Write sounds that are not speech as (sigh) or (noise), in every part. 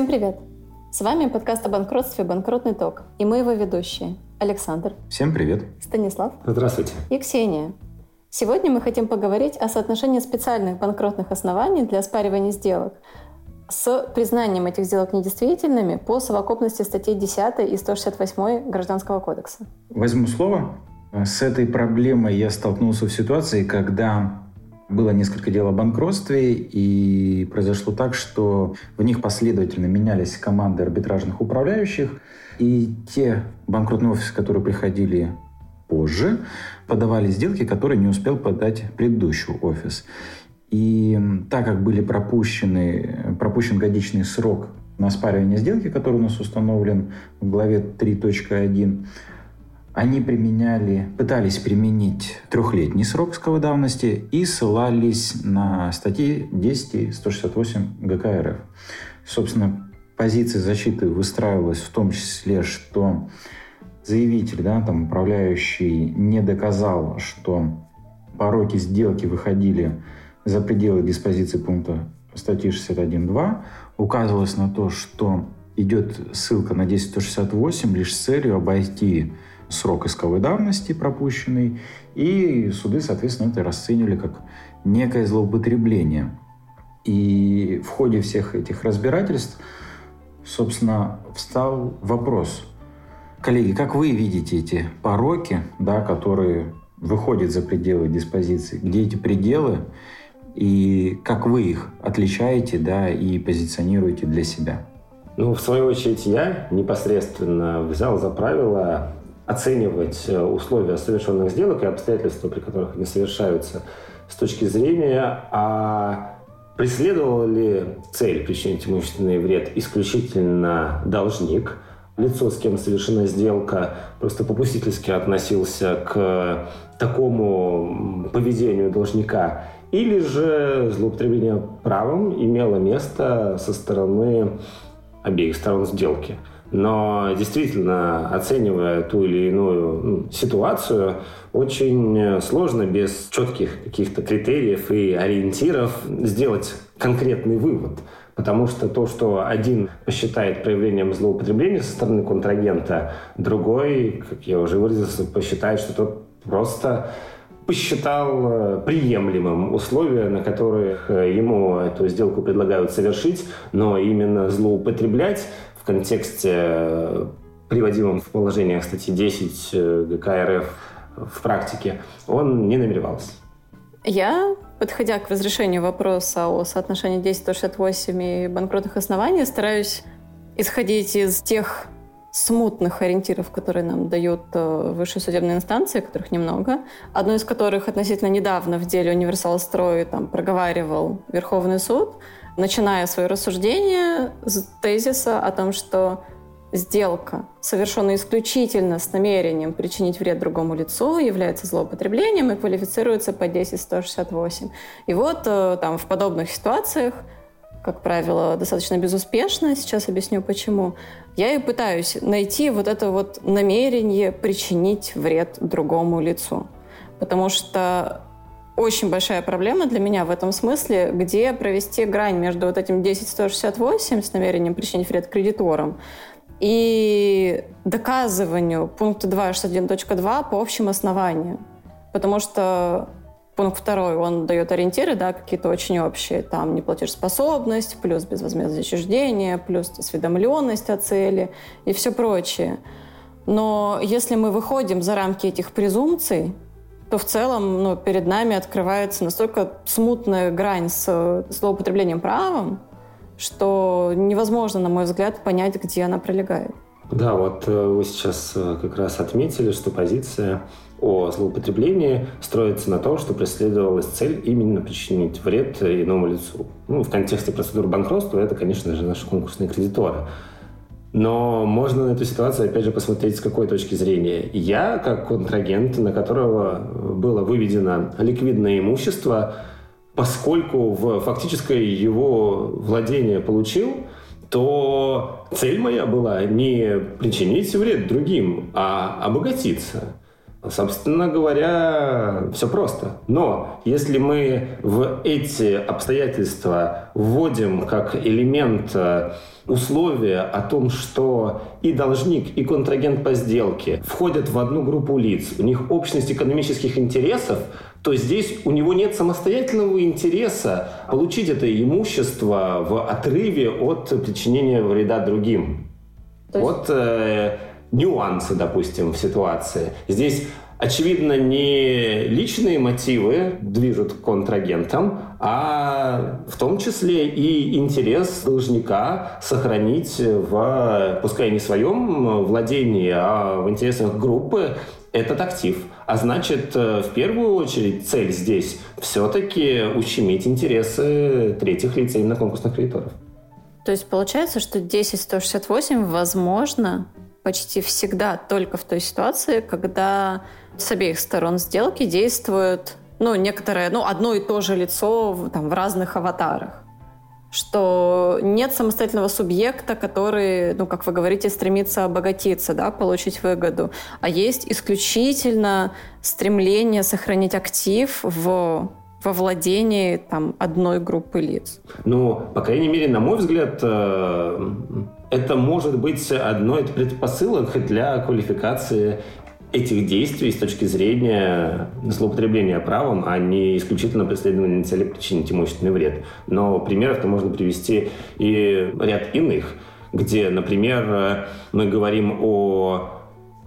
Всем привет! С вами подкаст о банкротстве «Банкротный ток» и мы его ведущие Александр. Всем привет. Станислав. Здравствуйте. И Ксения. Сегодня мы хотим поговорить о соотношении специальных банкротных оснований для оспаривания сделок с признанием этих сделок недействительными по совокупности статей 10 и 168 Гражданского кодекса. Возьму слово. С этой проблемой я столкнулся в ситуации, когда было несколько дел о банкротстве, и произошло так, что в них последовательно менялись команды арбитражных управляющих, и те банкротные офисы, которые приходили позже, подавали сделки, которые не успел подать предыдущий офис. И так как были пропущены, пропущен годичный срок на оспаривание сделки, который у нас установлен в главе 3.1, они применяли, пытались применить трехлетний срок исковой давности и ссылались на статьи 10 и 168 ГК РФ. Собственно, позиция защиты выстраивалась в том числе, что заявитель, да, там, управляющий не доказал, что пороки сделки выходили за пределы диспозиции пункта статьи 61.2, указывалось на то, что идет ссылка на 10.168 лишь с целью обойти срок исковой давности пропущенный, и суды, соответственно, это расценивали как некое злоупотребление. И в ходе всех этих разбирательств, собственно, встал вопрос. Коллеги, как вы видите эти пороки, да, которые выходят за пределы диспозиции? Где эти пределы? И как вы их отличаете да, и позиционируете для себя? Ну, в свою очередь, я непосредственно взял за правило оценивать э, условия совершенных сделок и обстоятельства, при которых они совершаются с точки зрения, а преследовал ли цель причинить имущественный вред исключительно должник, лицо, с кем совершена сделка, просто попустительски относился к такому поведению должника, или же злоупотребление правом имело место со стороны обеих сторон сделки. Но действительно, оценивая ту или иную ну, ситуацию, очень сложно без четких каких-то критериев и ориентиров сделать конкретный вывод. Потому что то, что один посчитает проявлением злоупотребления со стороны контрагента, другой, как я уже выразился, посчитает, что тот просто посчитал э, приемлемым условия, на которых э, ему эту сделку предлагают совершить, но именно злоупотреблять контексте приводимом в положениях статьи 10 э, ГК РФ в практике, он не намеревался. Я, подходя к разрешению вопроса о соотношении 10-168 и банкротных оснований, стараюсь исходить из тех смутных ориентиров, которые нам дают э, высшие судебные инстанции, которых немного. Одно из которых относительно недавно в деле Универсал Строй там проговаривал Верховный суд – начиная свое рассуждение с тезиса о том, что сделка, совершенная исключительно с намерением причинить вред другому лицу, является злоупотреблением и квалифицируется по 10.168. И вот э, там в подобных ситуациях, как правило, достаточно безуспешно, сейчас объясню почему, я и пытаюсь найти вот это вот намерение причинить вред другому лицу. Потому что очень большая проблема для меня в этом смысле, где провести грань между вот этим 10.168 с намерением причинить вред кредиторам и доказыванию пункта 2.61.2 по общим основаниям. Потому что пункт второй, он дает ориентиры, да, какие-то очень общие, там неплатежеспособность, плюс безвозмездное отчуждение, плюс осведомленность о цели и все прочее. Но если мы выходим за рамки этих презумпций, то в целом ну, перед нами открывается настолько смутная грань с злоупотреблением правом, что невозможно, на мой взгляд, понять, где она пролегает. Да, вот э, вы сейчас э, как раз отметили, что позиция о злоупотреблении строится на том, что преследовалась цель именно причинить вред иному лицу. Ну, в контексте процедуры банкротства это, конечно же, наши конкурсные кредиторы. Но можно на эту ситуацию, опять же, посмотреть с какой точки зрения. Я, как контрагент, на которого было выведено ликвидное имущество, поскольку в фактическое его владение получил, то цель моя была не причинить вред другим, а обогатиться. Собственно говоря, все просто. Но если мы в эти обстоятельства вводим как элемент э, условия о том, что и должник, и контрагент по сделке входят в одну группу лиц, у них общность экономических интересов, то здесь у него нет самостоятельного интереса получить это имущество в отрыве от причинения вреда другим. есть... Вот э, нюансы, допустим, в ситуации. Здесь очевидно, не личные мотивы движут контрагентом, а в том числе и интерес должника сохранить в, пускай не своем владении, а в интересах группы этот актив. А значит, в первую очередь цель здесь все-таки ущемить интересы третьих лиц, именно конкурсных кредиторов. То есть получается, что 10168 возможно почти всегда только в той ситуации, когда с обеих сторон сделки действует ну, некоторое, ну, одно и то же лицо там, в разных аватарах. Что нет самостоятельного субъекта, который, ну, как вы говорите, стремится обогатиться, да, получить выгоду, а есть исключительно стремление сохранить актив в во владении там, одной группы лиц. Ну, по крайней мере, на мой взгляд, э, это может быть одной из предпосылок для квалификации этих действий с точки зрения злоупотребления правом, а не исключительно преследования цели причинить имущественный вред. Но примеров-то можно привести и ряд иных, где, например, мы говорим о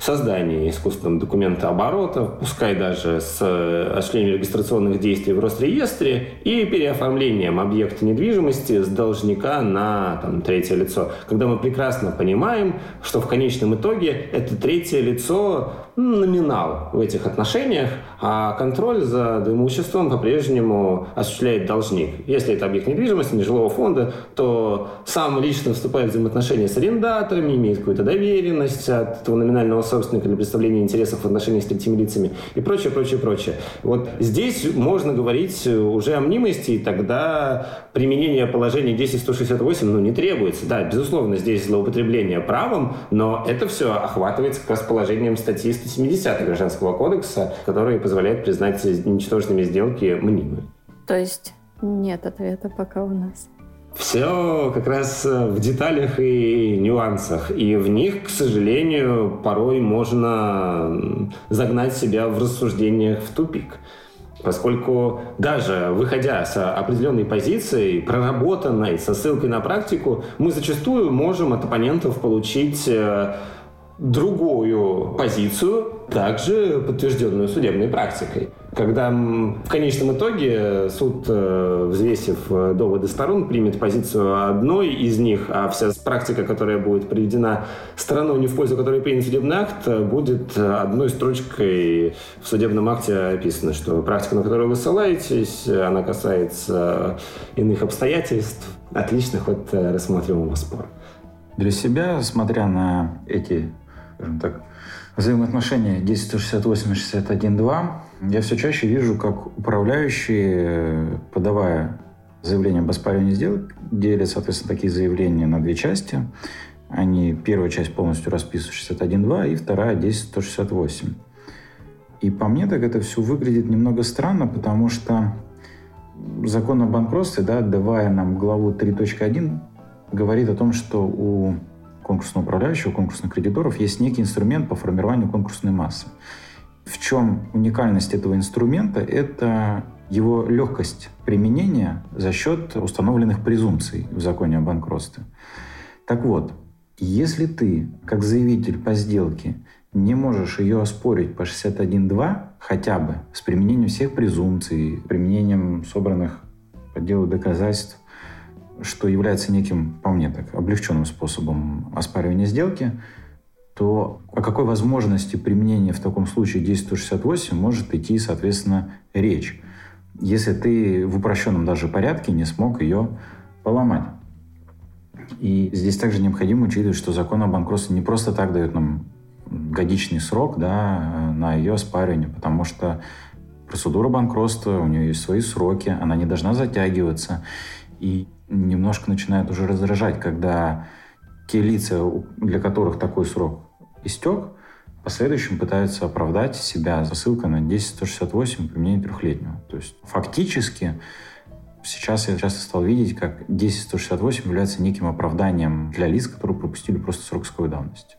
создании искусственного документа оборота, пускай даже с э, осуществлением регистрационных действий в Росреестре и переоформлением объекта недвижимости с должника на там, третье лицо. Когда мы прекрасно понимаем, что в конечном итоге это третье лицо номинал в этих отношениях, а контроль за имуществом по-прежнему осуществляет должник. Если это объект недвижимости, нежилого фонда, то сам лично вступает в взаимоотношения с арендаторами, имеет какую-то доверенность от этого номинального собственника для представления интересов в отношении с третьими лицами и прочее, прочее, прочее. Вот здесь можно говорить уже о мнимости, и тогда применение положения 10.168 ну, не требуется. Да, безусловно, здесь злоупотребление правом, но это все охватывается как раз положением статьи 170 Гражданского кодекса, который позволяет признать ничтожными сделки мнимыми. То есть нет ответа пока у нас. Все как раз в деталях и нюансах. И в них, к сожалению, порой можно загнать себя в рассуждениях в тупик. Поскольку даже выходя с определенной позиции, проработанной, со ссылкой на практику, мы зачастую можем от оппонентов получить э, другую позицию, также подтвержденную судебной практикой. Когда в конечном итоге суд, э, взвесив э, доводы сторон, примет позицию одной из них, а вся практика, которая будет приведена стороной, не в пользу которой принят судебный акт, будет одной строчкой в судебном акте описано, что практика, на которую вы ссылаетесь, она касается иных обстоятельств, отличных от э, рассматриваемого спора. Для себя, смотря на эти скажем так, взаимоотношения 1068 и 61.2, я все чаще вижу, как управляющие, подавая заявление об оспаривании сделок, делят, соответственно, такие заявления на две части. Они, первая часть полностью расписывают 61.2 и вторая 10.168. И по мне так это все выглядит немного странно, потому что закон о банкротстве, да, давая нам главу 3.1, говорит о том, что у конкурсного управляющего, конкурсных кредиторов есть некий инструмент по формированию конкурсной массы. В чем уникальность этого инструмента? Это его легкость применения за счет установленных презумпций в законе о банкротстве. Так вот, если ты, как заявитель по сделке, не можешь ее оспорить по 61.2 хотя бы с применением всех презумпций, применением собранных по делу доказательств, что является неким, по мне так, облегченным способом оспаривания сделки, то о какой возможности применения в таком случае 10168 может идти, соответственно, речь, если ты в упрощенном даже порядке не смог ее поломать. И здесь также необходимо учитывать, что закон о банкротстве не просто так дает нам годичный срок да, на ее оспаривание, потому что процедура банкротства, у нее есть свои сроки, она не должна затягиваться. И немножко начинает уже раздражать, когда те лица, для которых такой срок истек, в последующем пытаются оправдать себя ссылкой на 10168 применение трехлетнего. То есть фактически сейчас я часто стал видеть, как 10168 является неким оправданием для лиц, которые пропустили просто срок сроковой давности.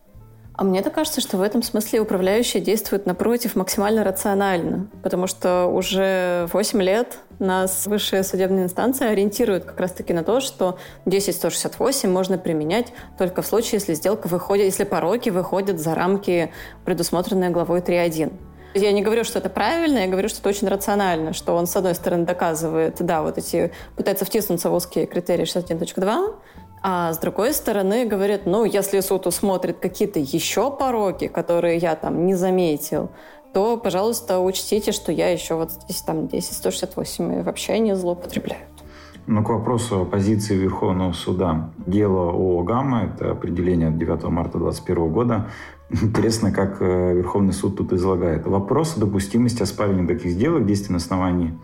А мне так кажется, что в этом смысле управляющие действуют напротив максимально рационально, потому что уже 8 лет нас высшие судебные инстанции ориентируют как раз-таки на то, что 10.168 можно применять только в случае, если сделка выходит, если пороки выходят за рамки, предусмотренные главой 3.1. Я не говорю, что это правильно, я говорю, что это очень рационально, что он, с одной стороны, доказывает, да, вот эти, пытается втиснуться в узкие критерии 61.2, а с другой стороны говорят, ну, если суд усмотрит какие-то еще пороки, которые я там не заметил, то, пожалуйста, учтите, что я еще вот здесь там 10-168 вообще не злоупотребляю. Ну, к вопросу о позиции Верховного суда. Дело о ГАММА, это определение от 9 марта 2021 года. Интересно, как э, Верховный суд тут излагает. Вопрос о допустимости оспаривания таких сделок действий на основании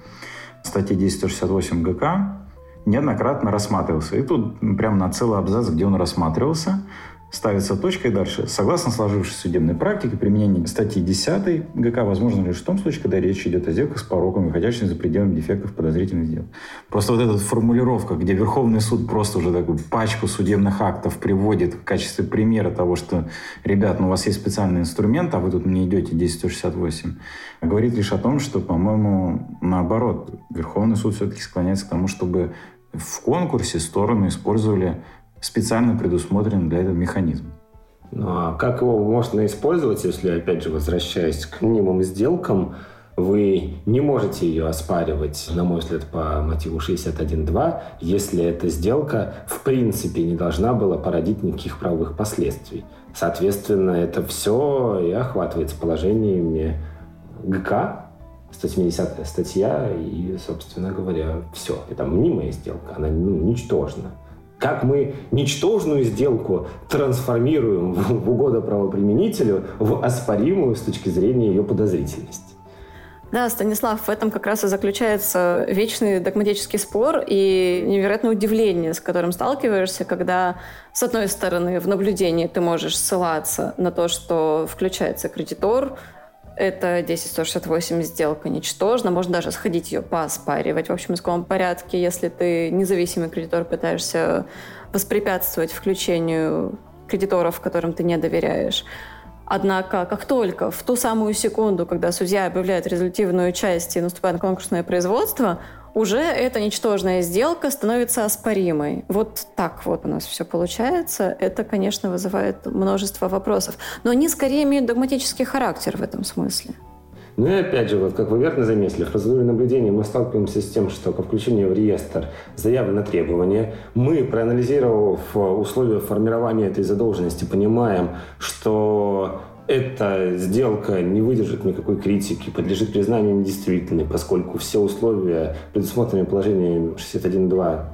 статьи 1068 ГК неоднократно рассматривался. И тут прямо на целый абзац, где он рассматривался, ставится точка и дальше. Согласно сложившейся судебной практике, применение статьи 10 ГК возможно лишь в том случае, когда речь идет о сделках с пороком, выходящими за пределами дефектов подозрительных сделок. Просто вот эта формулировка, где Верховный суд просто уже такую пачку судебных актов приводит в качестве примера того, что, ребят, ну у вас есть специальный инструмент, а вы тут не идете 1068, говорит лишь о том, что, по-моему, наоборот, Верховный суд все-таки склоняется к тому, чтобы в конкурсе стороны использовали специально предусмотрен для этого механизм. Ну, а как его можно использовать, если, опять же, возвращаясь к минимум сделкам, вы не можете ее оспаривать, на мой взгляд, по мотиву 61.2, если эта сделка в принципе не должна была породить никаких правовых последствий. Соответственно, это все и охватывается положениями ГК, 170 статья, и, собственно говоря, все. Это мнимая сделка, она ну, ничтожна как мы ничтожную сделку трансформируем в, угоду правоприменителю в оспоримую с точки зрения ее подозрительности. Да, Станислав, в этом как раз и заключается вечный догматический спор и невероятное удивление, с которым сталкиваешься, когда, с одной стороны, в наблюдении ты можешь ссылаться на то, что включается кредитор, это 10168 сделка ничтожна. Можно даже сходить ее поспаривать в общем исковом порядке, если ты независимый кредитор пытаешься воспрепятствовать включению кредиторов, которым ты не доверяешь. Однако, как только в ту самую секунду, когда судья объявляет результативную часть и наступает конкурсное производство, уже эта ничтожная сделка становится оспоримой. Вот так вот у нас все получается. Это, конечно, вызывает множество вопросов. Но они скорее имеют догматический характер в этом смысле. Ну и опять же, вот как вы верно заметили, в процедуре наблюдения мы сталкиваемся с тем, что по включению в реестр заявлено требование. Мы, проанализировав условия формирования этой задолженности, понимаем, что эта сделка не выдержит никакой критики, подлежит признанию недействительной, поскольку все условия, предусмотренные положением 61.2,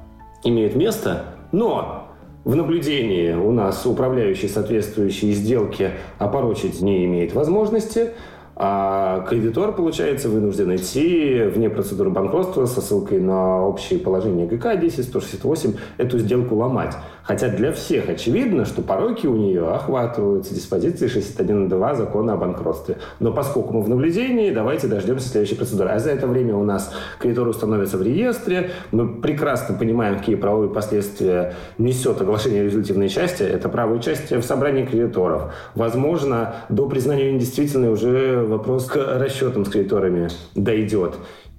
имеют место, но в наблюдении у нас управляющий соответствующие сделки опорочить не имеет возможности, а кредитор, получается, вынужден идти вне процедуры банкротства со ссылкой на общее положение ГК 10.168 эту сделку ломать. Хотя для всех очевидно, что пороки у нее охватываются диспозицией 61.2 закона о банкротстве. Но поскольку мы в наблюдении, давайте дождемся следующей процедуры. А за это время у нас кредитор установится в реестре. Мы прекрасно понимаем, какие правовые последствия несет оглашение результативной части. Это право участия в собрании кредиторов. Возможно, до признания недействительной уже вопрос к расчетам с кредиторами дойдет.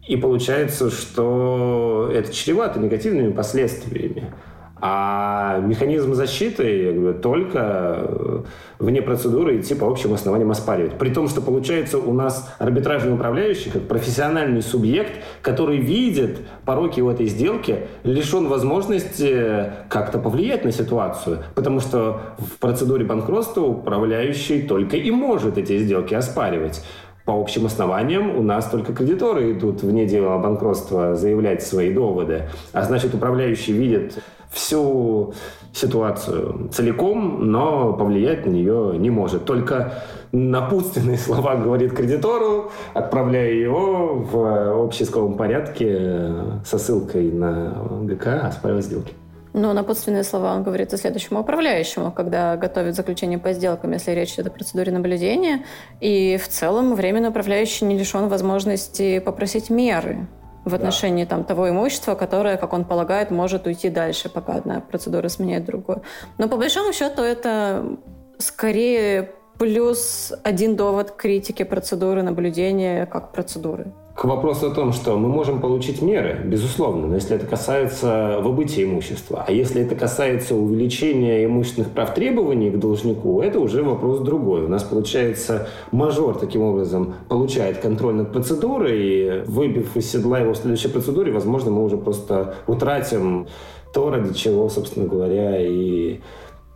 И получается, что это чревато негативными последствиями. А механизм защиты, я говорю, только э, вне процедуры идти по общим основаниям оспаривать. При том, что получается у нас арбитражный управляющий, как профессиональный субъект, который видит пороки в этой сделке, лишен возможности как-то повлиять на ситуацию. Потому что в процедуре банкротства управляющий только и может эти сделки оспаривать по общим основаниям у нас только кредиторы идут вне дела банкротства заявлять свои доводы. А значит, управляющий видит всю ситуацию целиком, но повлиять на нее не может. Только напутственные (laughs) слова говорит кредитору, отправляя его в общеисковом порядке со ссылкой на ГК оспаривать сделки. Но напутственные слова он говорит и следующему управляющему, когда готовит заключение по сделкам, если речь идет о процедуре наблюдения. И в целом временно управляющий не лишен возможности попросить меры в отношении да. там, того имущества, которое, как он полагает, может уйти дальше, пока одна процедура сменяет другую. Но по большому счету это скорее плюс один довод критики процедуры наблюдения как процедуры. К вопросу о том, что мы можем получить меры, безусловно, но если это касается выбытия имущества, а если это касается увеличения имущественных прав требований к должнику, это уже вопрос другой. У нас получается мажор таким образом получает контроль над процедурой, и выбив из седла его в следующей процедуре, возможно, мы уже просто утратим то, ради чего, собственно говоря, и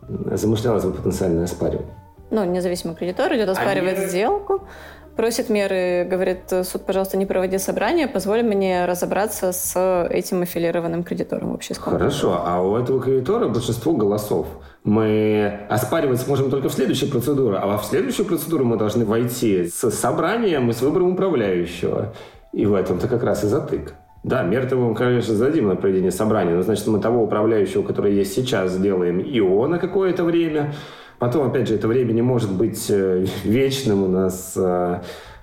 замышлялось бы потенциальное оспаривание. Ну, независимый кредитор идет оспаривать а сделку, просит меры, говорит, суд, пожалуйста, не проводи собрание, позволь мне разобраться с этим аффилированным кредитором вообще. Хорошо, а у этого кредитора большинство голосов. Мы оспаривать сможем только в следующей процедуре, а в следующую процедуру мы должны войти с собранием и с выбором управляющего. И в этом-то как раз и затык. Да, меры мы, конечно, зададим на проведение собрания, но значит, мы того управляющего, который есть сейчас, сделаем и он на какое-то время, Потом, опять же, это время не может быть э, (laughs) вечным. У нас э,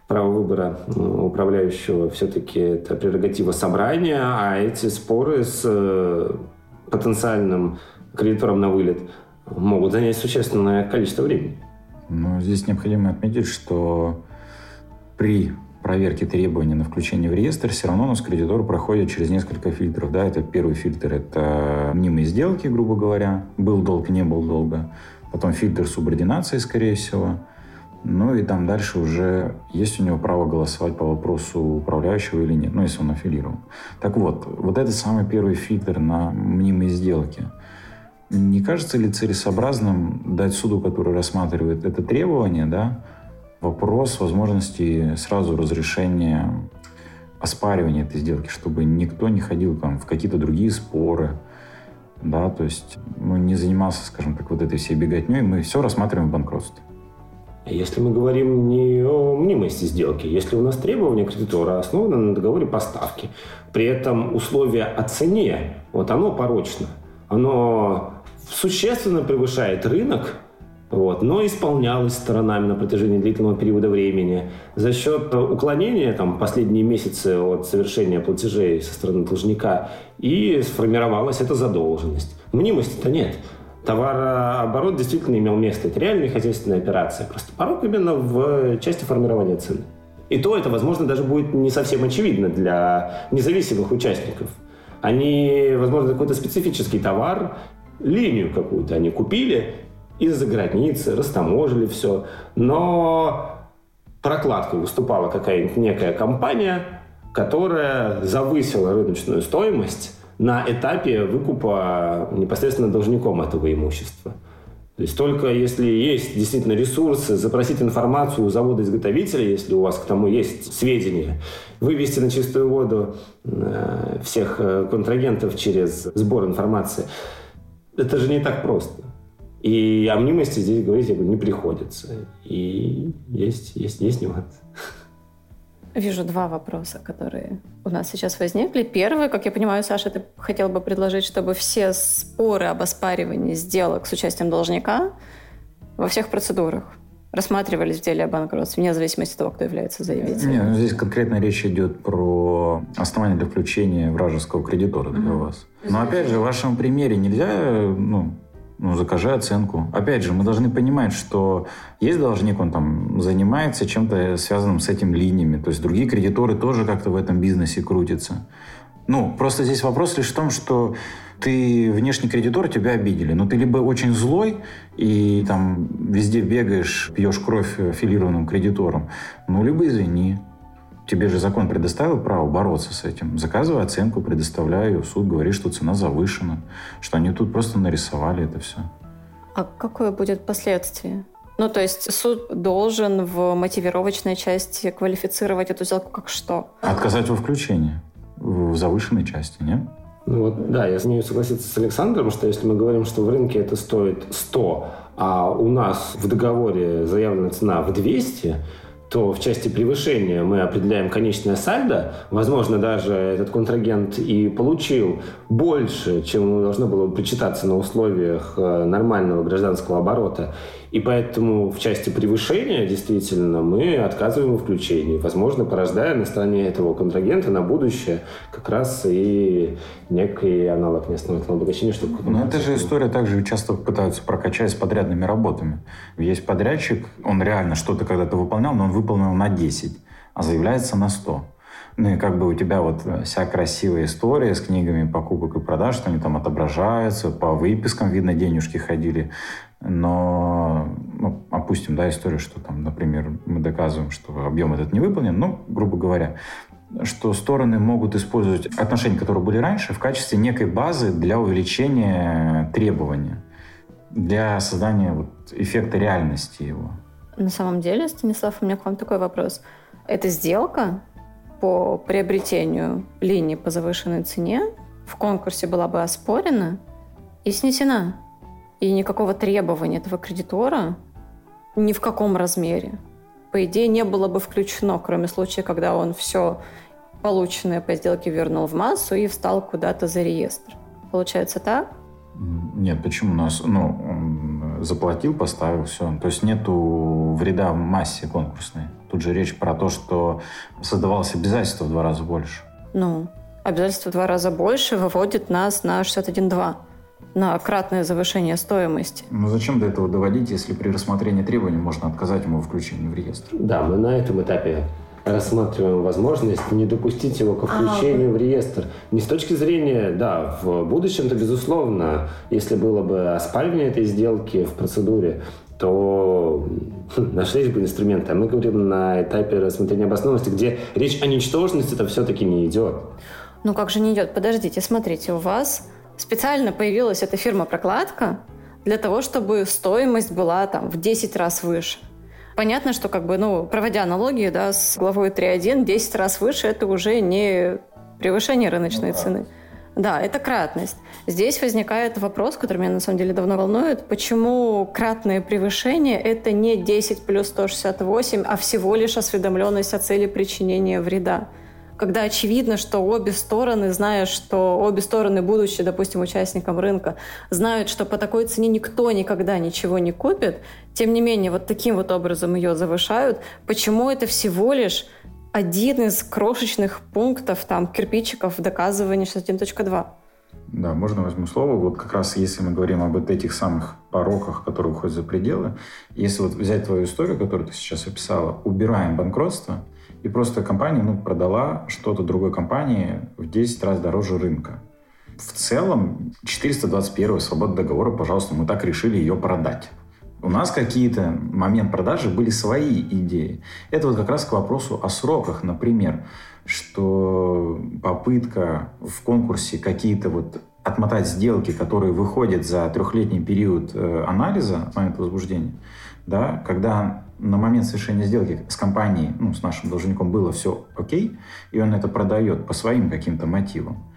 право выбора э, управляющего все-таки это прерогатива собрания, а эти споры с потенциальным кредитором на вылет могут занять существенное количество времени. Но здесь необходимо отметить, что при проверке требований на включение в реестр, все равно у нас кредитор проходит через несколько фильтров. Да? Это первый фильтр – это мнимые сделки, грубо говоря. Был долг, не был долга потом фильтр субординации, скорее всего. Ну и там дальше уже есть у него право голосовать по вопросу управляющего или нет, ну если он аффилирован. Так вот, вот этот самый первый фильтр на мнимые сделки. Не кажется ли целесообразным дать суду, который рассматривает это требование, да, вопрос возможности сразу разрешения оспаривания этой сделки, чтобы никто не ходил там в какие-то другие споры, да, то есть ну, не занимался, скажем так, вот этой всей беготней, мы все рассматриваем в банкротстве. Если мы говорим не о мнимости сделки, если у нас требования кредитора основаны на договоре поставки, при этом условие о цене, вот оно порочно, оно существенно превышает рынок, вот, но исполнялось сторонами на протяжении длительного периода времени. За счет уклонения там, последние месяцы от совершения платежей со стороны должника и сформировалась эта задолженность. Мнимости-то нет. Товарооборот действительно имел место. Это реальная хозяйственная операция. Просто порог именно в части формирования цены. И то это, возможно, даже будет не совсем очевидно для независимых участников. Они, возможно, какой-то специфический товар, линию какую-то они купили, из-за границы, растаможили все. Но прокладкой выступала какая-нибудь некая компания, которая завысила рыночную стоимость на этапе выкупа непосредственно должником этого имущества. То есть только если есть действительно ресурсы, запросить информацию у завода-изготовителя, если у вас к тому есть сведения, вывести на чистую воду э, всех э, контрагентов через сбор информации, это же не так просто. И о мнимости здесь говорить я говорю, не приходится. И есть, есть, есть нюанс. Вижу два вопроса, которые у нас сейчас возникли. Первый, как я понимаю, Саша, ты хотел бы предложить, чтобы все споры об оспаривании сделок с участием должника во всех процедурах рассматривались в деле о банкротстве, вне зависимости от того, кто является заявителем. Нет, ну, здесь конкретно речь идет про основание для включения вражеского кредитора для mm-hmm. вас. Но опять же, в вашем примере нельзя ну, ну, закажи оценку. Опять же, мы должны понимать, что есть должник, он там занимается чем-то связанным с этим линиями, то есть другие кредиторы тоже как-то в этом бизнесе крутятся. Ну, просто здесь вопрос лишь в том, что ты внешний кредитор, тебя обидели. Но ты либо очень злой и там везде бегаешь, пьешь кровь аффилированным кредитором, ну, либо извини. Тебе же закон предоставил право бороться с этим. Заказывай оценку, предоставляю, суд говорит, что цена завышена, что они тут просто нарисовали это все. А какое будет последствие? Ну, то есть суд должен в мотивировочной части квалифицировать эту сделку как что? Отказать во включении в завышенной части, нет? Ну вот, да, я с ней согласиться с Александром, что если мы говорим, что в рынке это стоит 100, а у нас в договоре заявлена цена в 200, то в части превышения мы определяем конечное сальдо. Возможно, даже этот контрагент и получил больше, чем ему должно было причитаться на условиях э, нормального гражданского оборота. И поэтому в части превышения действительно мы отказываем в включении, возможно, порождая на стороне этого контрагента на будущее как раз и некий аналог местного обогащения. Чтобы Но это же история также часто пытаются прокачать с подрядными работами. Есть подрядчик, он реально что-то когда-то выполнял, но он выполнил на 10, а заявляется на 100. Ну и как бы у тебя вот вся красивая история с книгами покупок и продаж, что они там отображаются, по выпискам видно денежки ходили. Но, ну, опустим, да, историю, что там, например, мы доказываем, что объем этот не выполнен, ну, грубо говоря, что стороны могут использовать отношения, которые были раньше, в качестве некой базы для увеличения требования, для создания вот эффекта реальности его. На самом деле, Станислав, у меня к вам такой вопрос. Эта сделка по приобретению линии по завышенной цене в конкурсе была бы оспорена и снесена и никакого требования этого кредитора ни в каком размере, по идее, не было бы включено, кроме случая, когда он все полученное по сделке вернул в массу и встал куда-то за реестр. Получается так? Нет, почему у нас, ну, заплатил, поставил, все. То есть нету вреда в массе конкурсной. Тут же речь про то, что создавалось обязательство в два раза больше. Ну, обязательство в два раза больше выводит нас на 61.2 на кратное завышение стоимости. Ну зачем до этого доводить, если при рассмотрении требований можно отказать ему в включении в реестр? Да, мы на этом этапе рассматриваем возможность не допустить его к включению а, в реестр. Не с точки зрения, да, в будущем-то, безусловно, если было бы оспаривание этой сделки в процедуре, то хм, нашлись бы инструменты. А мы говорим на этапе рассмотрения обоснованности, где речь о ничтожности это все-таки не идет. Ну как же не идет? Подождите, смотрите, у вас специально появилась эта фирма-прокладка для того, чтобы стоимость была там в 10 раз выше. Понятно, что как бы, ну, проводя аналогии, да, с главой 3.1, 10 раз выше это уже не превышение рыночной ну, да. цены. Да, это кратность. Здесь возникает вопрос, который меня на самом деле давно волнует, почему кратное превышение – это не 10 плюс 168, а всего лишь осведомленность о цели причинения вреда когда очевидно, что обе стороны, зная, что обе стороны, будучи, допустим, участником рынка, знают, что по такой цене никто никогда ничего не купит, тем не менее, вот таким вот образом ее завышают. Почему это всего лишь один из крошечных пунктов, там, кирпичиков доказывания 61.2? Да, можно возьму слово. Вот как раз если мы говорим об этих самых пороках, которые уходят за пределы, если вот взять твою историю, которую ты сейчас описала, убираем банкротство – и просто компания ну, продала что-то другой компании в 10 раз дороже рынка. В целом 421 свобода договора, пожалуйста, мы так решили ее продать. У нас какие-то момент продажи были свои идеи. Это вот как раз к вопросу о сроках, например, что попытка в конкурсе какие-то вот отмотать сделки, которые выходят за трехлетний период э, анализа с момента возбуждения, да, когда на момент совершения сделки с компанией, ну, с нашим должником было все окей, и он это продает по своим каким-то мотивам,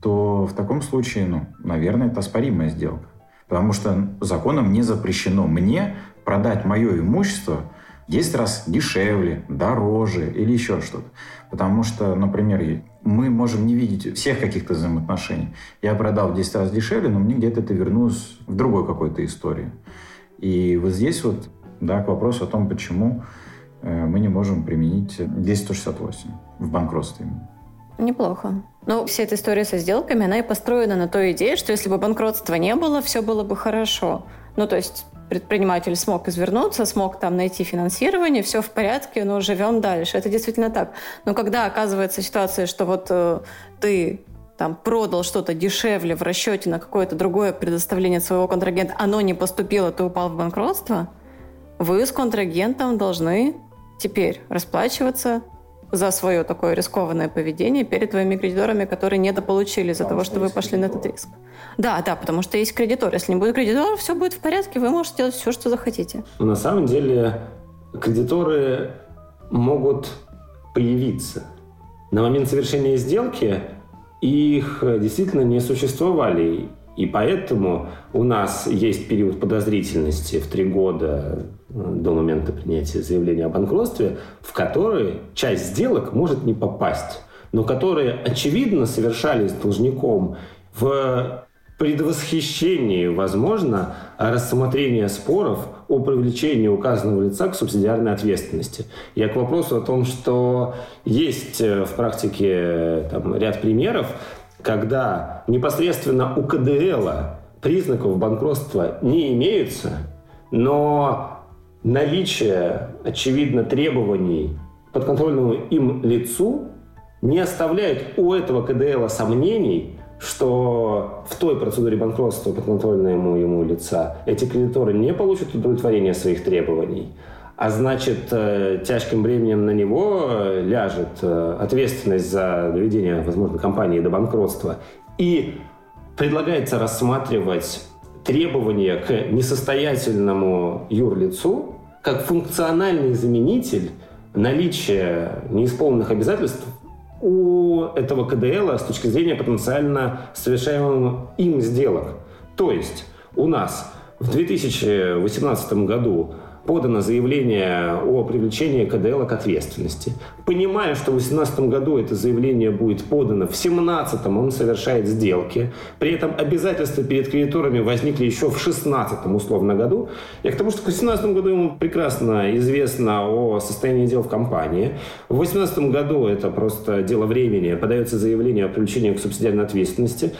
то в таком случае, ну, наверное, это оспоримая сделка. Потому что законом не запрещено мне продать мое имущество 10 раз дешевле, дороже или еще что-то. Потому что, например, мы можем не видеть всех каких-то взаимоотношений. Я продал в 10 раз дешевле, но мне где-то это вернулось в другой какой-то истории. И вот здесь вот да, к вопросу о том, почему э, мы не можем применить 10168 в банкротстве. Неплохо. Но вся эта история со сделками, она и построена на той идее, что если бы банкротства не было, все было бы хорошо. Ну, то есть предприниматель смог извернуться, смог там найти финансирование, все в порядке, но живем дальше. Это действительно так. Но когда оказывается ситуация, что вот э, ты там продал что-то дешевле в расчете на какое-то другое предоставление своего контрагента, оно не поступило, ты упал в банкротство, вы с контрагентом должны теперь расплачиваться за свое такое рискованное поведение перед твоими кредиторами, которые недополучили из-за того, что вы пошли кредитор. на этот риск. Да, да, потому что есть кредитор. Если не будет кредитора, все будет в порядке, вы можете делать все, что захотите. Но на самом деле кредиторы могут появиться. На момент совершения сделки их действительно не существовали. И поэтому у нас есть период подозрительности в три года до момента принятия заявления о банкротстве, в которые часть сделок может не попасть, но которые, очевидно, совершались должником в предвосхищении, возможно, рассмотрения споров о привлечении указанного лица к субсидиарной ответственности. Я к вопросу о том, что есть э, в практике э, там, ряд примеров, когда непосредственно у КДЛ признаков банкротства не имеются, но наличие, очевидно, требований подконтрольному им лицу не оставляет у этого КДЛ сомнений, что в той процедуре банкротства подконтрольному ему лица эти кредиторы не получат удовлетворения своих требований, а значит, э, тяжким бременем на него э, ляжет э, ответственность за доведение, возможно, компании до банкротства. И предлагается рассматривать требования к несостоятельному юрлицу как функциональный заменитель наличия неисполненных обязательств у этого КДЛ с точки зрения потенциально совершаемых им сделок. То есть у нас в 2018 году подано заявление о привлечении КДЛ к ответственности. Понимая, что в 2018 году это заявление будет подано, в 2017 он совершает сделки. При этом обязательства перед кредиторами возникли еще в 2016 условно году. Я к тому, что в 2017 году ему прекрасно известно о состоянии дел в компании. В 2018 году это просто дело времени. Подается заявление о привлечении к субсидиарной ответственности.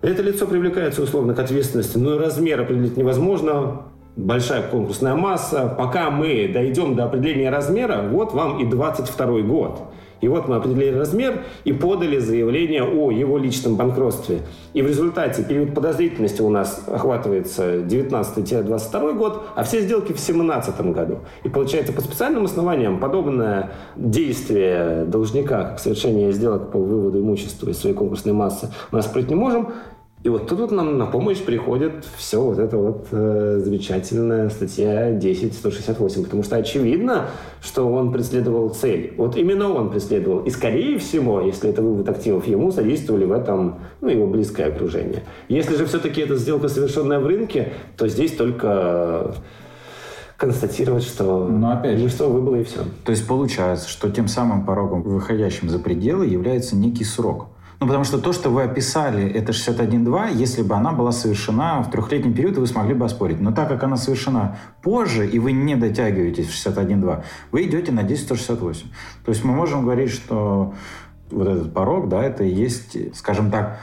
Это лицо привлекается условно к ответственности, но и размер определить невозможно большая конкурсная масса. Пока мы дойдем до определения размера, вот вам и 22 год. И вот мы определили размер и подали заявление о его личном банкротстве. И в результате период подозрительности у нас охватывается 19-22 год, а все сделки в 2017 году. И получается, по специальным основаниям подобное действие должника, как совершение сделок по выводу имущества из своей конкурсной массы, мы оспорить не можем. И вот тут вот нам на помощь приходит все вот это вот э, замечательная статья 10.168, потому что очевидно, что он преследовал цель. Вот именно он преследовал. И скорее всего, если это вывод активов, ему содействовали в этом ну, его близкое окружение. Если же все-таки это сделка, совершенная в рынке, то здесь только констатировать, что Но опять же, что выбыло и все. То есть получается, что тем самым порогом, выходящим за пределы, является некий срок. Ну, потому что то, что вы описали, это 61.2, если бы она была совершена в трехлетний период, вы смогли бы оспорить. Но так как она совершена позже, и вы не дотягиваетесь в 61.2, вы идете на 10.168. То есть мы можем говорить, что вот этот порог, да, это и есть, скажем так,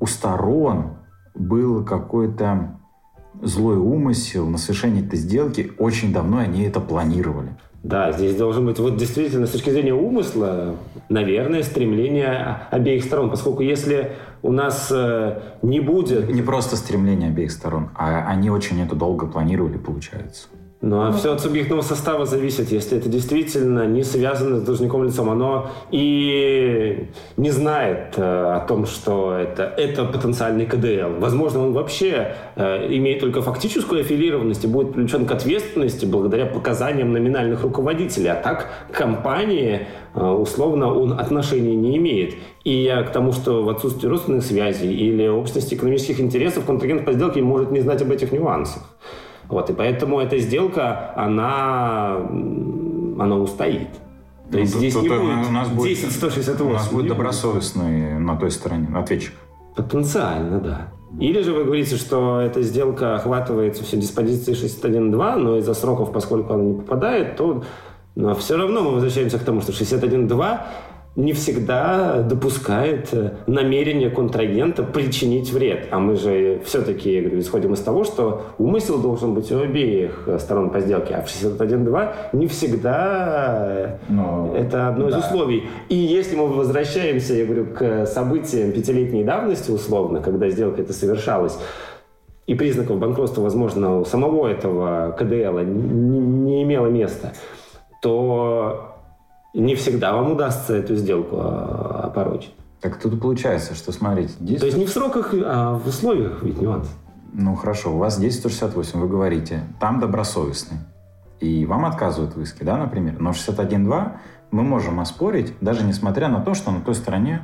у сторон был какой-то злой умысел на совершение этой сделки. Очень давно они это планировали. Да, здесь должен быть, вот действительно, с точки зрения умысла, наверное, стремление обеих сторон, поскольку если у нас э, не будет... Не просто стремление обеих сторон, а они очень это долго планировали, получается. Ну, а все от субъектного состава зависит. Если это действительно не связано с должником лицом, оно и не знает э, о том, что это, это потенциальный КДЛ. Возможно, он вообще э, имеет только фактическую аффилированность и будет привлечен к ответственности благодаря показаниям номинальных руководителей. А так компании, э, условно, он отношения не имеет. И я к тому, что в отсутствии родственных связей или общности экономических интересов контрагент по сделке может не знать об этих нюансах. Вот, и поэтому эта сделка, она, она устоит. То есть ну, здесь не будет у нас будет 10 168. У нас будет добросовестный на той стороне ответчик. Потенциально, да. Или же вы говорите, что эта сделка охватывается все диспозиции 61.2, но из-за сроков, поскольку она не попадает, то но все равно мы возвращаемся к тому, что 61.2 не всегда допускает э, намерение контрагента причинить вред. А мы же все-таки, я говорю, исходим из того, что умысел должен быть у обеих сторон по сделке, а в 61.2 не всегда Но, это одно да. из условий. И если мы возвращаемся, я говорю, к событиям пятилетней давности условно, когда сделка это совершалась, и признаков банкротства, возможно, у самого этого КДЛ не, не имело места, то не всегда вам удастся эту сделку а, опорочить. Так тут получается, что, смотрите... 10... То есть не в сроках, а в условиях ведь нюанс. Ну хорошо, у вас 10-168, вы говорите, там добросовестный. И вам отказывают в иске, да, например. Но 61.2 мы можем оспорить, даже несмотря на то, что на той стороне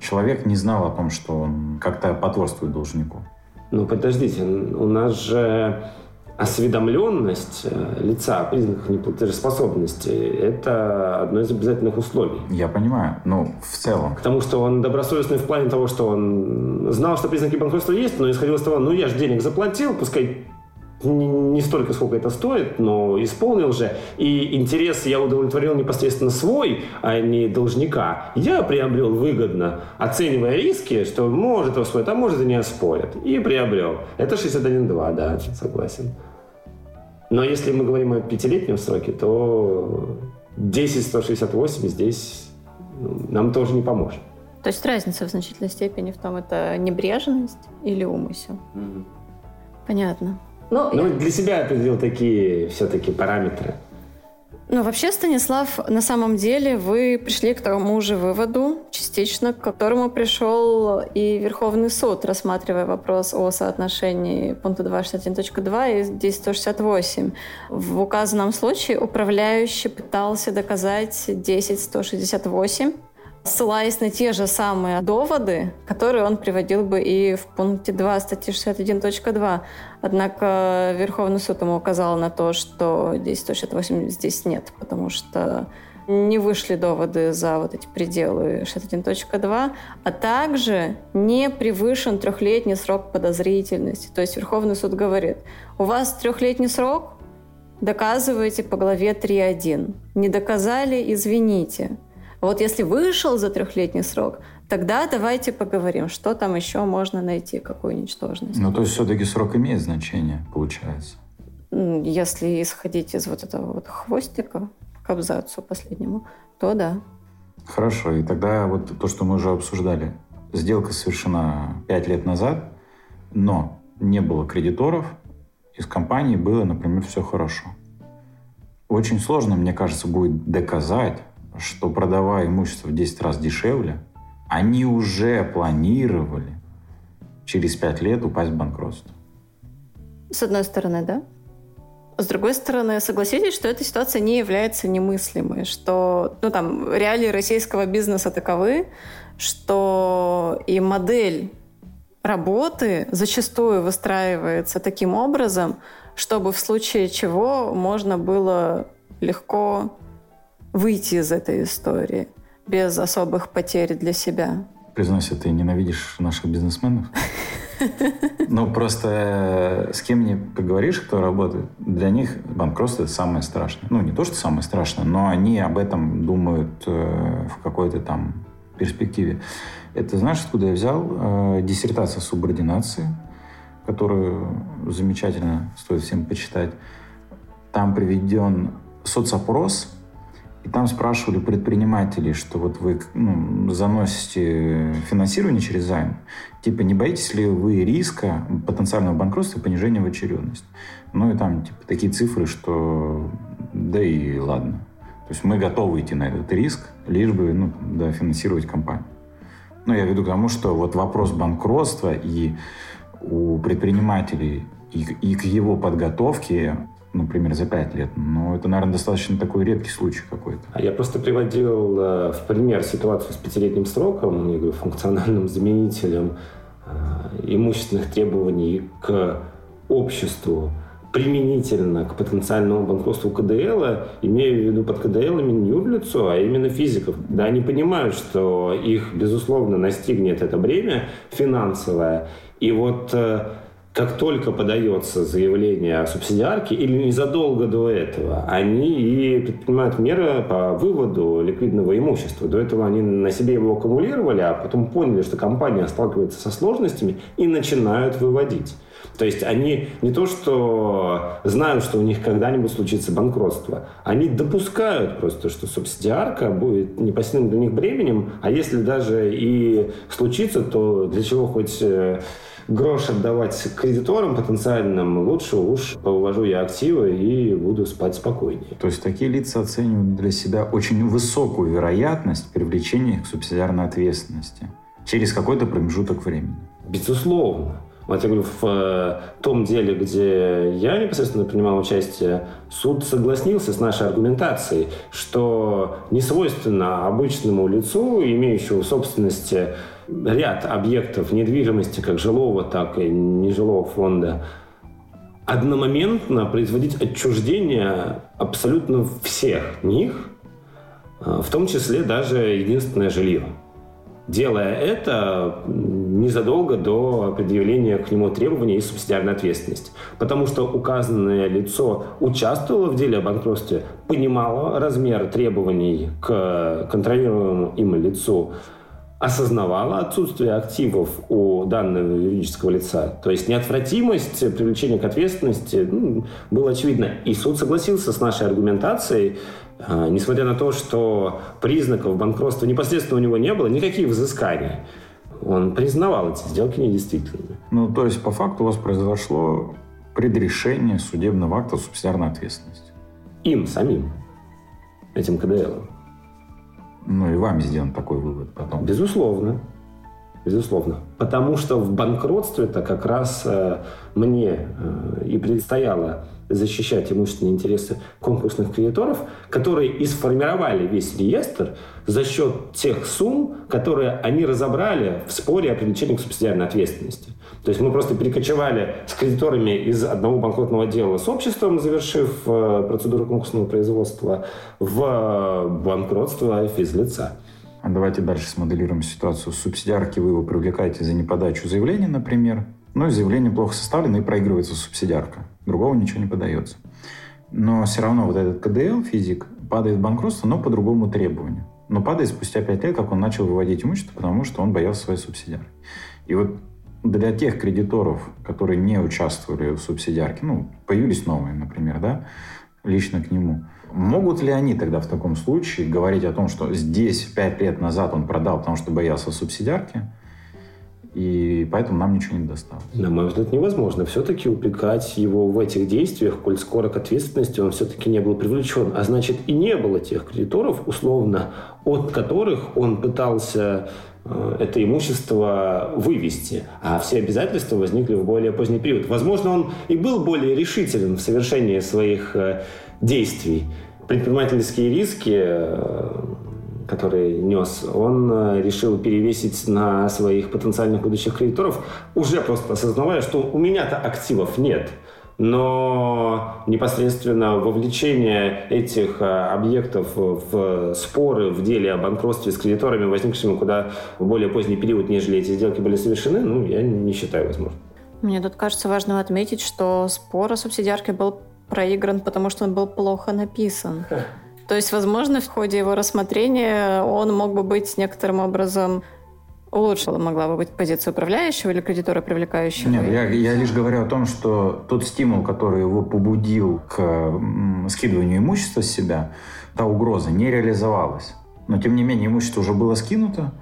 человек не знал о том, что он как-то потворствует должнику. Ну, подождите, у нас же осведомленность э, лица о признаках неплатежеспособности – это одно из обязательных условий. Я понимаю, ну, в целом. Потому что он добросовестный в плане того, что он знал, что признаки банкротства есть, но исходил из того, ну, я же денег заплатил, пускай не столько, сколько это стоит, но исполнил же. И интерес я удовлетворил непосредственно свой, а не должника. Я приобрел выгодно, оценивая риски, что может оспорить, а может и не оспорят. И приобрел. Это 61.2, да, согласен. Но если мы говорим о пятилетнем сроке, то 10.168 здесь ну, нам тоже не поможет. То есть разница в значительной степени в том, это небрежность или умысел. Mm-hmm. Понятно. Ну, ну я... для себя определил такие все-таки параметры. Ну, вообще, Станислав, на самом деле вы пришли к тому же выводу, частично, к которому пришел и Верховный суд, рассматривая вопрос о соотношении пункта 261.2 и 10168. В указанном случае управляющий пытался доказать 10168, ссылаясь на те же самые доводы, которые он приводил бы и в пункте 2 статьи 61.2. Однако Верховный суд ему указал на то, что здесь 168 здесь нет, потому что не вышли доводы за вот эти пределы 61.2, а также не превышен трехлетний срок подозрительности. То есть Верховный суд говорит, у вас трехлетний срок, доказывайте по главе 3.1. Не доказали, извините. Вот если вышел за трехлетний срок, тогда давайте поговорим, что там еще можно найти, какую ничтожность. Ну, то есть все-таки срок имеет значение, получается? Если исходить из вот этого вот хвостика к абзацу последнему, то да. Хорошо, и тогда вот то, что мы уже обсуждали. Сделка совершена пять лет назад, но не было кредиторов, из компании было, например, все хорошо. Очень сложно, мне кажется, будет доказать, что продавая имущество в 10 раз дешевле, они уже планировали через 5 лет упасть в банкротство. С одной стороны, да. С другой стороны, согласитесь, что эта ситуация не является немыслимой, что ну, там, реалии российского бизнеса таковы, что и модель работы зачастую выстраивается таким образом, чтобы в случае чего можно было легко выйти из этой истории без особых потерь для себя. Признайся, ты ненавидишь наших бизнесменов? Ну, просто э, с кем не поговоришь, кто работает, для них банкротство – это самое страшное. Ну, не то, что самое страшное, но они об этом думают э, в какой-то там перспективе. Это знаешь, откуда я взял? Э, диссертация субординации, которую замечательно стоит всем почитать. Там приведен соцопрос и там спрашивали предпринимателей, что вот вы ну, заносите финансирование через займ, типа не боитесь ли вы риска потенциального банкротства и понижения в очередность? Ну и там типа такие цифры, что да и ладно. То есть мы готовы идти на этот риск, лишь бы ну, да, финансировать компанию. Ну, я веду к тому, что вот вопрос банкротства и у предпринимателей и, и к его подготовке например, за пять лет. Но это, наверное, достаточно такой редкий случай какой-то. А я просто приводил э, в пример ситуацию с пятилетним сроком, я говорю, функциональным заменителем э, имущественных требований к обществу применительно к потенциальному банкротству КДЛ, имею в виду под КДЛ не юрлицо, а именно физиков. Да, они понимают, что их, безусловно, настигнет это бремя финансовое. И вот э, как только подается заявление о субсидиарке или незадолго до этого, они и предпринимают меры по выводу ликвидного имущества. До этого они на себе его аккумулировали, а потом поняли, что компания сталкивается со сложностями и начинают выводить. То есть они не то, что знают, что у них когда-нибудь случится банкротство, они допускают просто, что субсидиарка будет непосильным для них бременем, а если даже и случится, то для чего хоть э, грош отдавать кредиторам потенциальным, лучше уж поувожу я активы и буду спать спокойнее. То есть такие лица оценивают для себя очень высокую вероятность привлечения к субсидиарной ответственности через какой-то промежуток времени. Безусловно. Вот я говорю, в э, том деле, где я непосредственно принимал участие, суд согласился с нашей аргументацией, что не свойственно обычному лицу, имеющему в собственности ряд объектов недвижимости, как жилого, так и нежилого фонда, одномоментно производить отчуждение абсолютно всех них, а, в том числе даже единственное жилье. Делая это незадолго до предъявления к нему требований и субсидиарной ответственности. Потому что указанное лицо участвовало в деле о банкротстве, понимало размер требований к контролируемому им лицу, осознавала отсутствие активов у данного юридического лица. То есть неотвратимость привлечения к ответственности ну, было очевидно. И суд согласился с нашей аргументацией, несмотря на то, что признаков банкротства непосредственно у него не было, никаких взысканий. Он признавал эти сделки недействительными. Ну, то есть, по факту у вас произошло предрешение судебного акта субсидиарной ответственности? Им самим, этим КДЛом. Ну и вами сделан такой вывод потом. Безусловно. Безусловно. Потому что в банкротстве-то как раз э, мне э, и предстояло защищать имущественные интересы конкурсных кредиторов, которые и сформировали весь реестр за счет тех сумм, которые они разобрали в споре о привлечении к субсидиарной ответственности. То есть мы просто перекочевали с кредиторами из одного банкротного дела с обществом, завершив э, процедуру конкурсного производства, в банкротство физлица. Давайте дальше смоделируем ситуацию. Субсидиарки вы его привлекаете за неподачу заявления, например. И заявление плохо составлено и проигрывается субсидиарка. Другого ничего не подается. Но все равно вот этот КДЛ, физик, падает в банкротство, но по другому требованию. Но падает спустя пять лет, как он начал выводить имущество, потому что он боялся своей субсидиары. И вот для тех кредиторов, которые не участвовали в субсидиарке, ну, появились новые, например, да, лично к нему, могут ли они тогда в таком случае говорить о том, что здесь пять лет назад он продал, потому что боялся субсидиарки, и поэтому нам ничего не досталось. На мой взгляд, невозможно все-таки упрекать его в этих действиях, коль скоро к ответственности он все-таки не был привлечен. А значит, и не было тех кредиторов, условно, от которых он пытался э, это имущество вывести, а все обязательства возникли в более поздний период. Возможно, он и был более решителен в совершении своих э, действий. Предпринимательские риски э, который нес, он э, решил перевесить на своих потенциальных будущих кредиторов, уже просто осознавая, что у меня-то активов нет. Но непосредственно вовлечение этих э, объектов в споры в деле о банкротстве с кредиторами, возникшими куда в более поздний период, нежели эти сделки были совершены, ну, я не считаю возможным. Мне тут кажется важным отметить, что спор о субсидиарке был проигран, потому что он был плохо написан. То есть, возможно, в ходе его рассмотрения он мог бы быть некоторым образом улучшила могла бы быть позиция управляющего или кредитора привлекающего? Нет, я, я лишь говорю о том, что тот стимул, который его побудил к скидыванию имущества с себя, та угроза не реализовалась. Но, тем не менее, имущество уже было скинуто,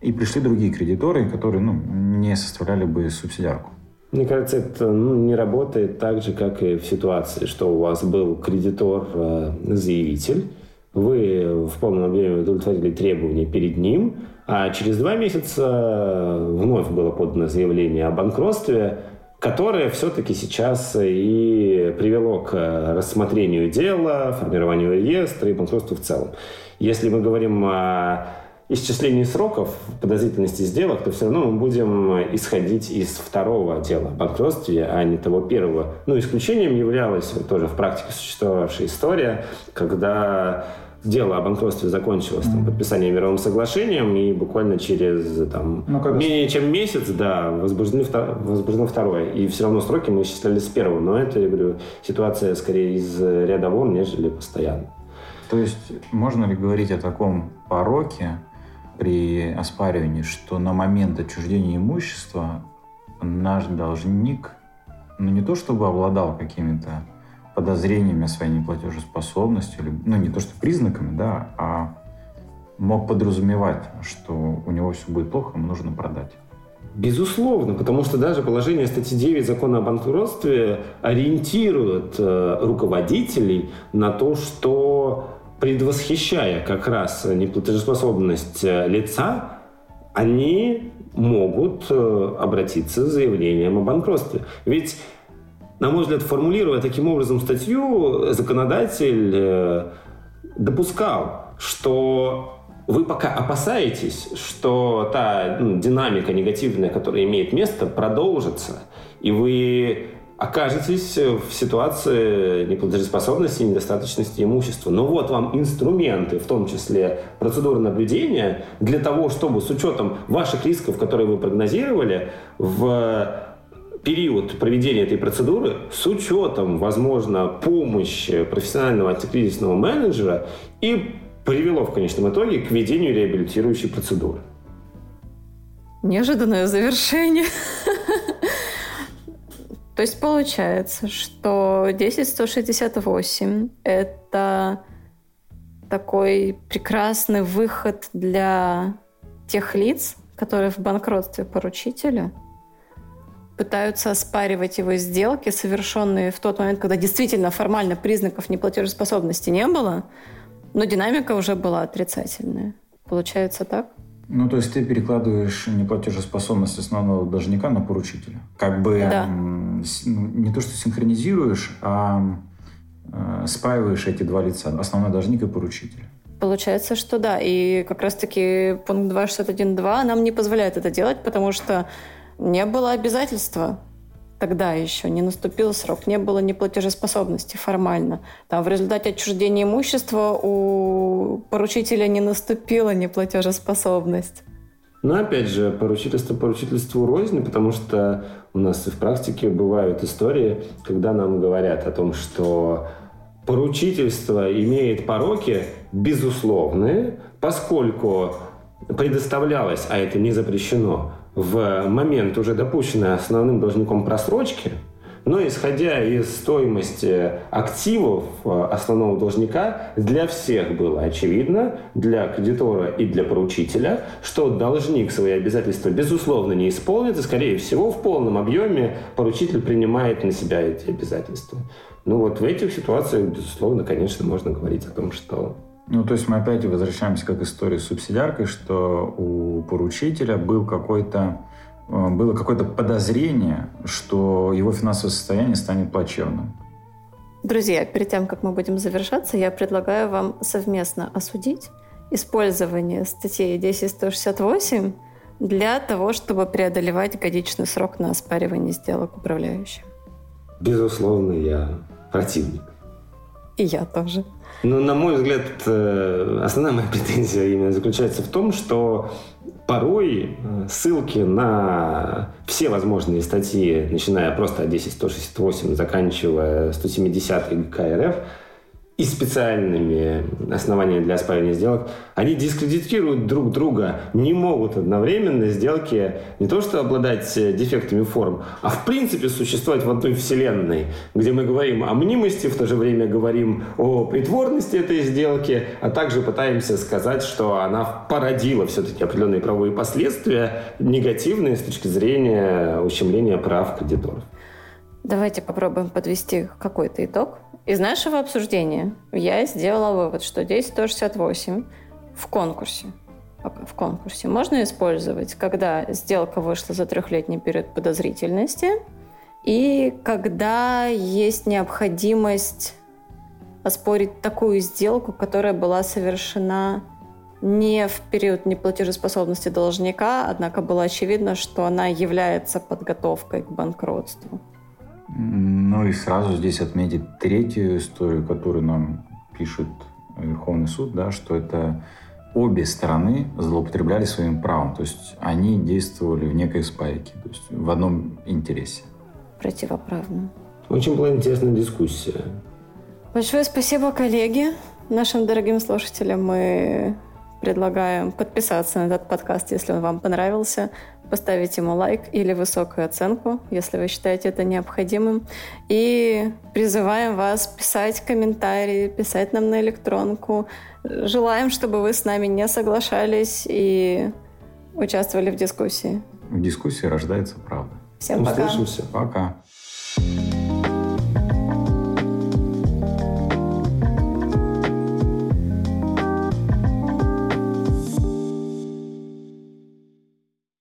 и пришли другие кредиторы, которые ну, не составляли бы субсидиарку. Мне кажется, это ну, не работает так же, как и в ситуации, что у вас был кредитор-заявитель, вы в полном объеме удовлетворили требования перед ним, а через два месяца вновь было подано заявление о банкротстве, которое все-таки сейчас и привело к рассмотрению дела, формированию реестра и банкротству в целом. Если мы говорим о исчислении сроков подозрительности сделок, то все равно мы будем исходить из второго дела о банкротстве, а не того первого. Ну, исключением являлась тоже в практике существовавшая история, когда дело о банкротстве закончилось там, подписанием мировым соглашением, и буквально через там, ну, менее чем месяц, да, возбуждено, возбуждено второе. И все равно сроки мы исчисляли с первого. Но это, я говорю, ситуация скорее из ряда вон, нежели постоянно. То есть можно ли говорить о таком пороке, при оспаривании, что на момент отчуждения имущества наш должник, ну не то чтобы обладал какими-то подозрениями о своей неплатежеспособности, ну не то что признаками, да, а мог подразумевать, что у него все будет плохо, ему нужно продать. Безусловно, потому что даже положение статьи 9 закона о банкротстве ориентирует э, руководителей на то, что предвосхищая как раз неплатежеспособность э, лица, они могут э, обратиться с заявлением о банкротстве. Ведь, на мой взгляд, формулируя таким образом статью, законодатель э, допускал, что вы пока опасаетесь, что та ну, динамика негативная, которая имеет место, продолжится, и вы окажетесь в ситуации неплатежеспособности недостаточности имущества. Но вот вам инструменты, в том числе процедуры наблюдения, для того, чтобы с учетом ваших рисков, которые вы прогнозировали, в период проведения этой процедуры с учетом, возможно, помощи профессионального антикризисного менеджера и привело в конечном итоге к ведению реабилитирующей процедуры. Неожиданное завершение. То есть получается, что 10168 — это такой прекрасный выход для тех лиц, которые в банкротстве поручителя пытаются оспаривать его сделки, совершенные в тот момент, когда действительно формально признаков неплатежеспособности не было, но динамика уже была отрицательная. Получается так? Ну, то есть ты перекладываешь неплатежеспособность основного должника на поручителя. Как бы да. ну, не то, что синхронизируешь, а э, спаиваешь эти два лица, основной должник и поручитель. Получается, что да. И как раз-таки пункт 261.2 нам не позволяет это делать, потому что не было обязательства тогда еще не наступил срок, не было неплатежеспособности формально. Там в результате отчуждения имущества у поручителя не наступила неплатежеспособность. Но опять же, поручительство поручительству рознь, потому что у нас и в практике бывают истории, когда нам говорят о том, что поручительство имеет пороки безусловные, поскольку предоставлялось, а это не запрещено, в момент уже допущенной основным должником просрочки, но исходя из стоимости активов э, основного должника, для всех было очевидно, для кредитора и для поручителя, что должник свои обязательства безусловно не исполнит, и, скорее всего, в полном объеме поручитель принимает на себя эти обязательства. Ну вот в этих ситуациях, безусловно, конечно, можно говорить о том, что ну, то есть мы опять возвращаемся к истории с субсидиаркой, что у поручителя был какой-то э, было какое-то подозрение, что его финансовое состояние станет плачевным. Друзья, перед тем, как мы будем завершаться, я предлагаю вам совместно осудить использование статьи 10168 для того, чтобы преодолевать годичный срок на оспаривание сделок управляющим. Безусловно, я противник. И я тоже. Ну, на мой взгляд, э, основная моя претензия именно заключается в том, что порой э, ссылки на все возможные статьи, начиная просто от 10.168, заканчивая 170 ГК РФ, и специальными основаниями для оспаривания сделок, они дискредитируют друг друга, не могут одновременно сделки не то что обладать э, дефектами форм, а в принципе существовать в одной вселенной, где мы говорим о мнимости, в то же время говорим о притворности этой сделки, а также пытаемся сказать, что она породила все-таки определенные правовые последствия, негативные с точки зрения ущемления прав кредиторов. Давайте попробуем подвести какой-то итог. Из нашего обсуждения я сделала вывод, что 10-168 в конкурсе в конкурсе можно использовать, когда сделка вышла за трехлетний период подозрительности и когда есть необходимость оспорить такую сделку, которая была совершена не в период неплатежеспособности должника, однако было очевидно, что она является подготовкой к банкротству. Ну и сразу здесь отметить третью историю, которую нам пишет Верховный суд, да, что это обе стороны злоупотребляли своим правом. То есть они действовали в некой спайке, то есть в одном интересе. Противоправно. Очень была интересная дискуссия. Большое спасибо, коллеги. Нашим дорогим слушателям мы предлагаем подписаться на этот подкаст, если он вам понравился поставить ему лайк или высокую оценку, если вы считаете это необходимым. И призываем вас писать комментарии, писать нам на электронку. Желаем, чтобы вы с нами не соглашались и участвовали в дискуссии. В дискуссии рождается правда. Всем пока. Услышимся. Пока.